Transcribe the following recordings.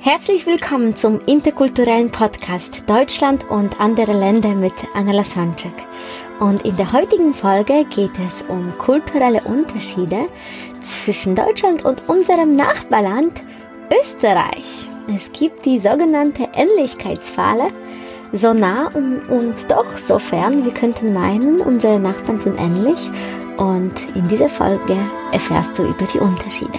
Herzlich willkommen zum interkulturellen Podcast Deutschland und andere Länder mit Anna Lasonczek. Und in der heutigen Folge geht es um kulturelle Unterschiede zwischen Deutschland und unserem Nachbarland Österreich. Es gibt die sogenannte Ähnlichkeitsfalle. So nah und, und doch so fern, wir könnten meinen, unsere Nachbarn sind ähnlich. Und in dieser Folge erfährst du über die Unterschiede.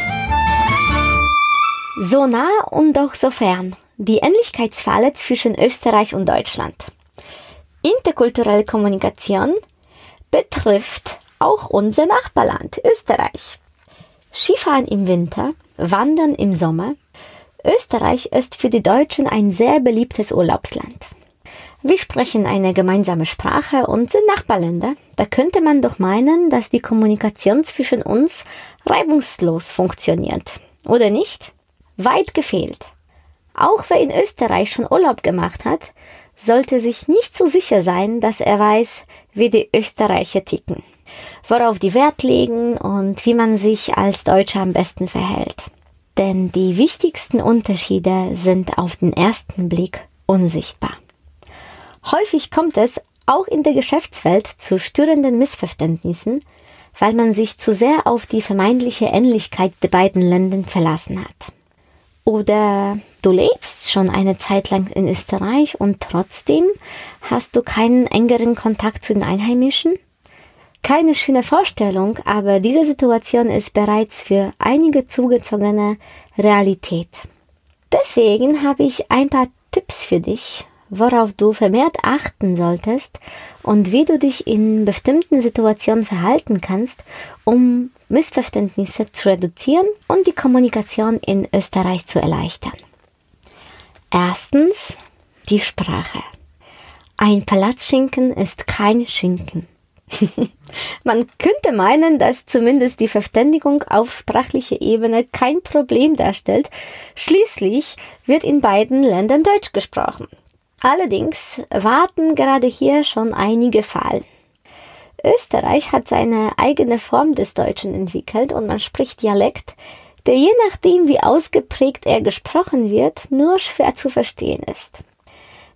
So nah und doch so fern. Die Ähnlichkeitsfalle zwischen Österreich und Deutschland. Interkulturelle Kommunikation betrifft auch unser Nachbarland Österreich. Skifahren im Winter, Wandern im Sommer. Österreich ist für die Deutschen ein sehr beliebtes Urlaubsland. Wir sprechen eine gemeinsame Sprache und sind Nachbarländer. Da könnte man doch meinen, dass die Kommunikation zwischen uns reibungslos funktioniert. Oder nicht? Weit gefehlt. Auch wer in Österreich schon Urlaub gemacht hat, sollte sich nicht so sicher sein, dass er weiß, wie die Österreicher ticken, worauf die Wert legen und wie man sich als Deutscher am besten verhält. Denn die wichtigsten Unterschiede sind auf den ersten Blick unsichtbar. Häufig kommt es auch in der Geschäftswelt zu störenden Missverständnissen, weil man sich zu sehr auf die vermeintliche Ähnlichkeit der beiden Länder verlassen hat. Oder du lebst schon eine Zeit lang in Österreich und trotzdem hast du keinen engeren Kontakt zu den Einheimischen? Keine schöne Vorstellung, aber diese Situation ist bereits für einige Zugezogene Realität. Deswegen habe ich ein paar Tipps für dich, worauf du vermehrt achten solltest und wie du dich in bestimmten Situationen verhalten kannst, um Missverständnisse zu reduzieren und die Kommunikation in Österreich zu erleichtern. Erstens die Sprache. Ein Palatschinken ist kein Schinken. Man könnte meinen, dass zumindest die Verständigung auf sprachlicher Ebene kein Problem darstellt. Schließlich wird in beiden Ländern Deutsch gesprochen. Allerdings warten gerade hier schon einige Fallen. Österreich hat seine eigene Form des Deutschen entwickelt und man spricht Dialekt, der je nachdem, wie ausgeprägt er gesprochen wird, nur schwer zu verstehen ist.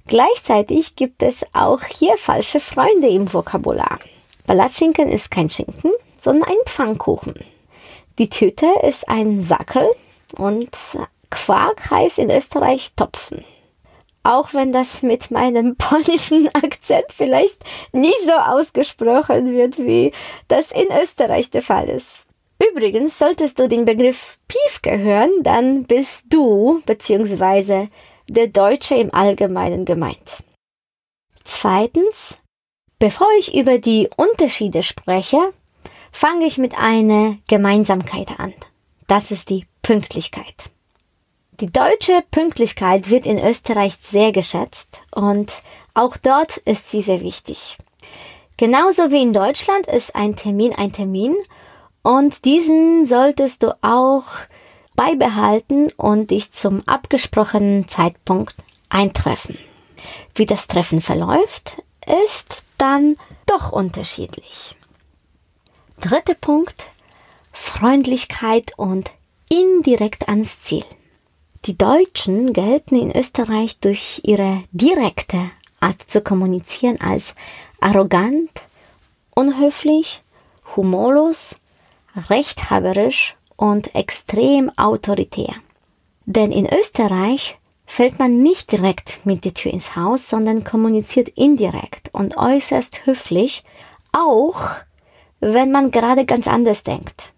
Gleichzeitig gibt es auch hier falsche Freunde im Vokabular. Palatschinken ist kein Schinken, sondern ein Pfannkuchen. Die Tüte ist ein Sackel und Quark heißt in Österreich Topfen auch wenn das mit meinem polnischen Akzent vielleicht nicht so ausgesprochen wird, wie das in Österreich der Fall ist. Übrigens, solltest du den Begriff Piefke hören, dann bist du bzw. der Deutsche im Allgemeinen gemeint. Zweitens, bevor ich über die Unterschiede spreche, fange ich mit einer Gemeinsamkeit an. Das ist die Pünktlichkeit. Die deutsche Pünktlichkeit wird in Österreich sehr geschätzt und auch dort ist sie sehr wichtig. Genauso wie in Deutschland ist ein Termin ein Termin und diesen solltest du auch beibehalten und dich zum abgesprochenen Zeitpunkt eintreffen. Wie das Treffen verläuft, ist dann doch unterschiedlich. Dritter Punkt, Freundlichkeit und indirekt ans Ziel. Die Deutschen gelten in Österreich durch ihre direkte Art zu kommunizieren als arrogant, unhöflich, humorlos, rechthaberisch und extrem autoritär. Denn in Österreich fällt man nicht direkt mit der Tür ins Haus, sondern kommuniziert indirekt und äußerst höflich, auch wenn man gerade ganz anders denkt.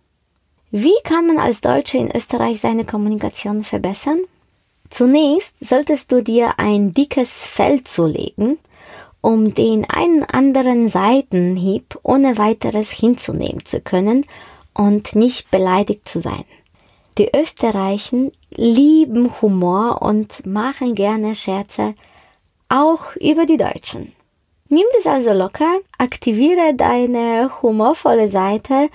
Wie kann man als Deutsche in Österreich seine Kommunikation verbessern? Zunächst solltest du dir ein dickes Fell zulegen, um den einen anderen Seitenhieb ohne weiteres hinzunehmen zu können und nicht beleidigt zu sein. Die Österreichen lieben Humor und machen gerne Scherze, auch über die Deutschen. Nimm das also locker, aktiviere deine humorvolle Seite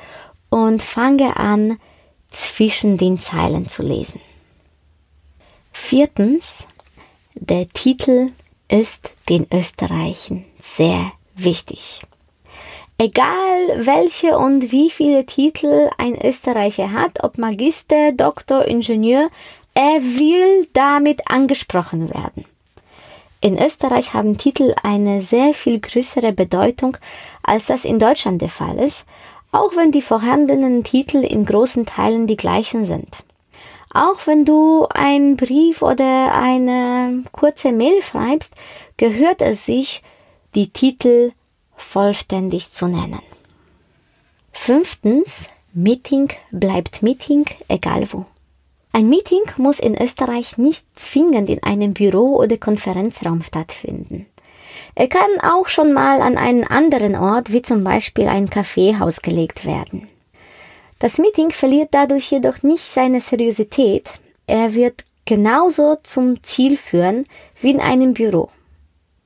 und fange an, zwischen den Zeilen zu lesen. Viertens, der Titel ist den Österreichen sehr wichtig. Egal welche und wie viele Titel ein Österreicher hat, ob Magister, Doktor, Ingenieur, er will damit angesprochen werden. In Österreich haben Titel eine sehr viel größere Bedeutung, als das in Deutschland der Fall ist, auch wenn die vorhandenen Titel in großen Teilen die gleichen sind. Auch wenn du einen Brief oder eine kurze Mail schreibst, gehört es sich, die Titel vollständig zu nennen. Fünftens, Meeting bleibt Meeting, egal wo. Ein Meeting muss in Österreich nicht zwingend in einem Büro oder Konferenzraum stattfinden. Er kann auch schon mal an einen anderen Ort, wie zum Beispiel ein Kaffeehaus, gelegt werden. Das Meeting verliert dadurch jedoch nicht seine Seriosität. Er wird genauso zum Ziel führen wie in einem Büro.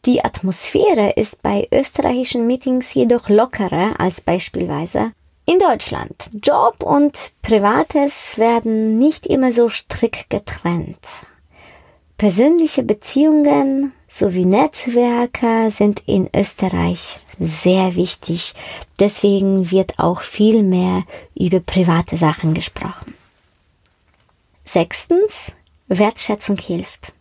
Die Atmosphäre ist bei österreichischen Meetings jedoch lockerer als beispielsweise in Deutschland. Job und Privates werden nicht immer so strikt getrennt. Persönliche Beziehungen sowie Netzwerke sind in Österreich sehr wichtig. Deswegen wird auch viel mehr über private Sachen gesprochen. Sechstens, Wertschätzung hilft.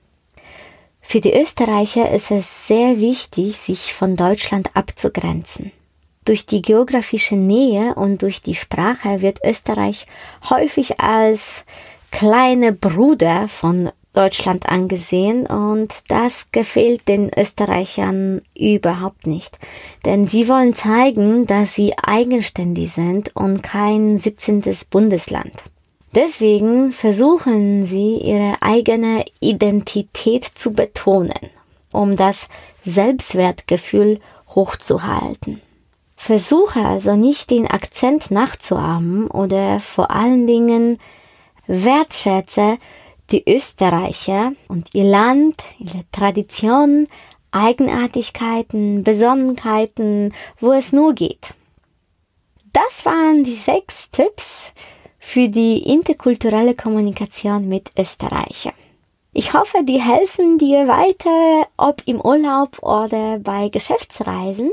Für die Österreicher ist es sehr wichtig, sich von Deutschland abzugrenzen. Durch die geografische Nähe und durch die Sprache wird Österreich häufig als kleine Bruder von Deutschland angesehen und das gefällt den Österreichern überhaupt nicht. Denn sie wollen zeigen, dass sie eigenständig sind und kein 17. Bundesland. Deswegen versuchen sie ihre eigene Identität zu betonen, um das Selbstwertgefühl hochzuhalten. Versuche also nicht den Akzent nachzuahmen oder vor allen Dingen wertschätze die Österreicher und ihr Land, ihre Traditionen, Eigenartigkeiten, Besonnenheiten, wo es nur geht. Das waren die sechs Tipps für die interkulturelle Kommunikation mit Österreichern. Ich hoffe, die helfen dir weiter, ob im Urlaub oder bei Geschäftsreisen.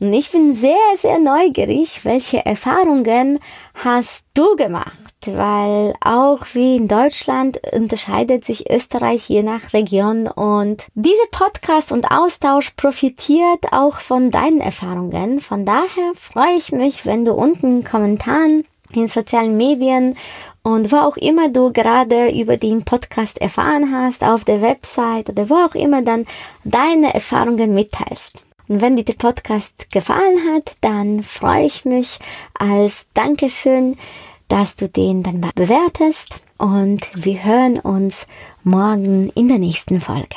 Und ich bin sehr, sehr neugierig, welche Erfahrungen hast du gemacht? Weil auch wie in Deutschland unterscheidet sich Österreich je nach Region und dieser Podcast und Austausch profitiert auch von deinen Erfahrungen. Von daher freue ich mich, wenn du unten in Kommentaren in sozialen Medien und wo auch immer du gerade über den Podcast erfahren hast, auf der Website oder wo auch immer dann deine Erfahrungen mitteilst. Und wenn dir der Podcast gefallen hat, dann freue ich mich als Dankeschön, dass du den dann bewertest und wir hören uns morgen in der nächsten Folge.